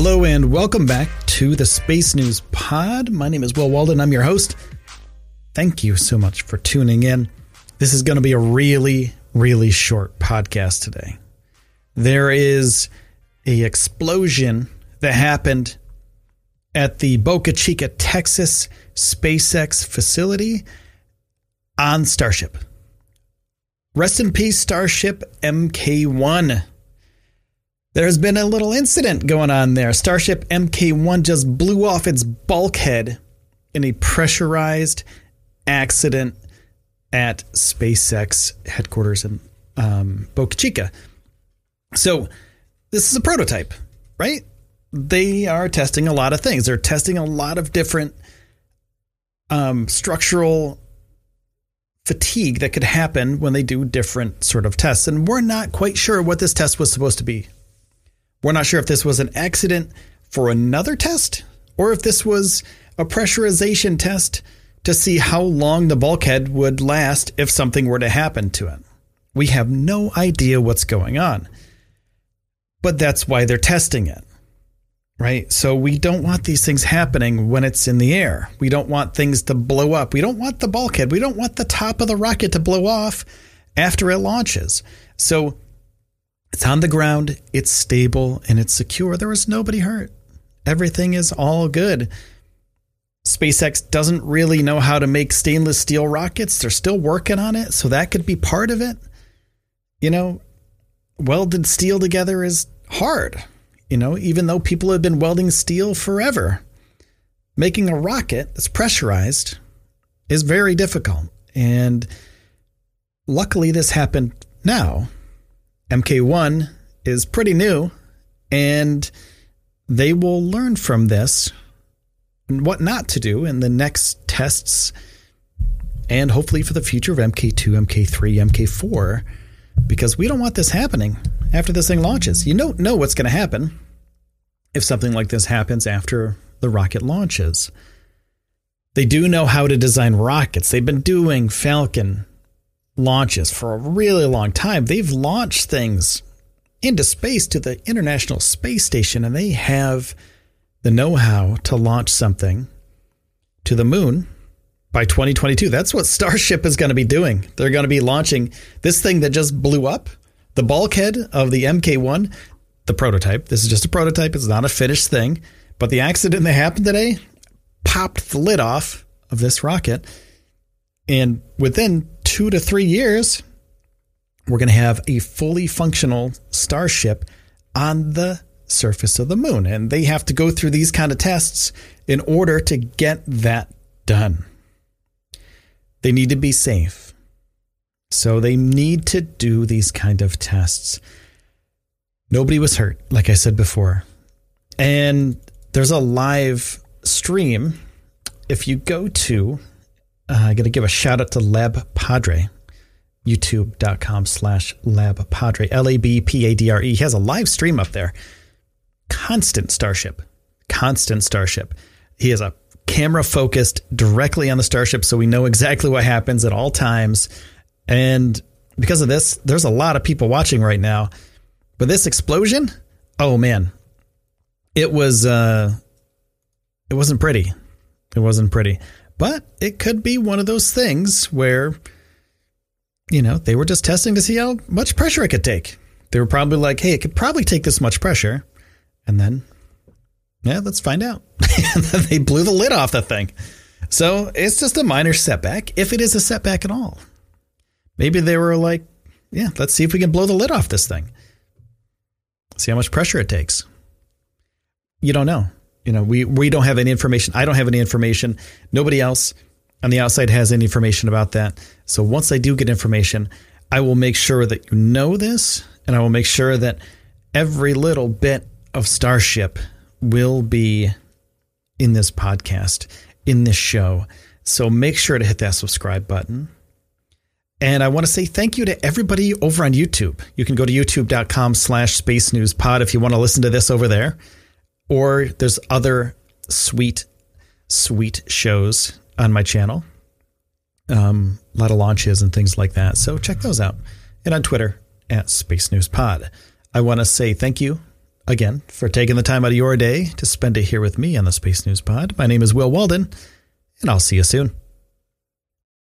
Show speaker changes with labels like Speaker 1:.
Speaker 1: Hello and welcome back to the Space News Pod. My name is Will Walden. I'm your host. Thank you so much for tuning in. This is going to be a really, really short podcast today. There is a explosion that happened at the Boca Chica, Texas SpaceX facility on Starship. Rest in peace, Starship MK 1. There's been a little incident going on there. Starship MK 1 just blew off its bulkhead in a pressurized accident at SpaceX headquarters in um, Boca Chica. So, this is a prototype, right? They are testing a lot of things. They're testing a lot of different um, structural fatigue that could happen when they do different sort of tests. And we're not quite sure what this test was supposed to be. We're not sure if this was an accident for another test or if this was a pressurization test to see how long the bulkhead would last if something were to happen to it. We have no idea what's going on. But that's why they're testing it. Right? So we don't want these things happening when it's in the air. We don't want things to blow up. We don't want the bulkhead. We don't want the top of the rocket to blow off after it launches. So it's on the ground, it's stable, and it's secure. There was nobody hurt. Everything is all good. SpaceX doesn't really know how to make stainless steel rockets. They're still working on it, so that could be part of it. You know, welded steel together is hard, you know, even though people have been welding steel forever. Making a rocket that's pressurized is very difficult. And luckily, this happened now MK1 is pretty new, and they will learn from this and what not to do in the next tests and hopefully for the future of MK2, MK3, MK4, because we don't want this happening after this thing launches. You don't know what's going to happen if something like this happens after the rocket launches. They do know how to design rockets. They've been doing Falcon launches for a really long time. They've launched things into space to the International Space Station, and they have the know how to launch something to the moon by 2022. That's what Starship is going to be doing. They're going to be launching this thing that just blew up, the bulkhead of the MK 1, the prototype. This is just a prototype, it's not a finished thing. But the accident that happened today popped the lid off of this rocket. And within two to three years, we're going to have a fully functional starship on the surface of the moon. And they have to go through these kind of tests in order to get that done. They need to be safe. So they need to do these kind of tests. Nobody was hurt, like I said before. And there's a live stream. If you go to uh, I got to give a shout out to Lab Padre, youtube.com slash Lab Padre, L A B P A D R E. He has a live stream up there. Constant Starship. Constant Starship. He has a camera focused directly on the Starship, so we know exactly what happens at all times. And because of this, there's a lot of people watching right now. But this explosion, oh man, it was uh, it wasn't pretty. It wasn't pretty. But it could be one of those things where, you know, they were just testing to see how much pressure it could take. They were probably like, hey, it could probably take this much pressure. And then, yeah, let's find out. and then they blew the lid off the thing. So it's just a minor setback, if it is a setback at all. Maybe they were like, yeah, let's see if we can blow the lid off this thing. See how much pressure it takes. You don't know you know, we we don't have any information. I don't have any information. Nobody else on the outside has any information about that. So once I do get information, I will make sure that you know this, and I will make sure that every little bit of Starship will be in this podcast, in this show. So make sure to hit that subscribe button. And I want to say thank you to everybody over on YouTube. You can go to youtube.com slash space news pod if you want to listen to this over there. Or there's other sweet, sweet shows on my channel. Um, a lot of launches and things like that. So check those out. And on Twitter at Space News Pod. I want to say thank you again for taking the time out of your day to spend it here with me on the Space News Pod. My name is Will Walden, and I'll see you soon.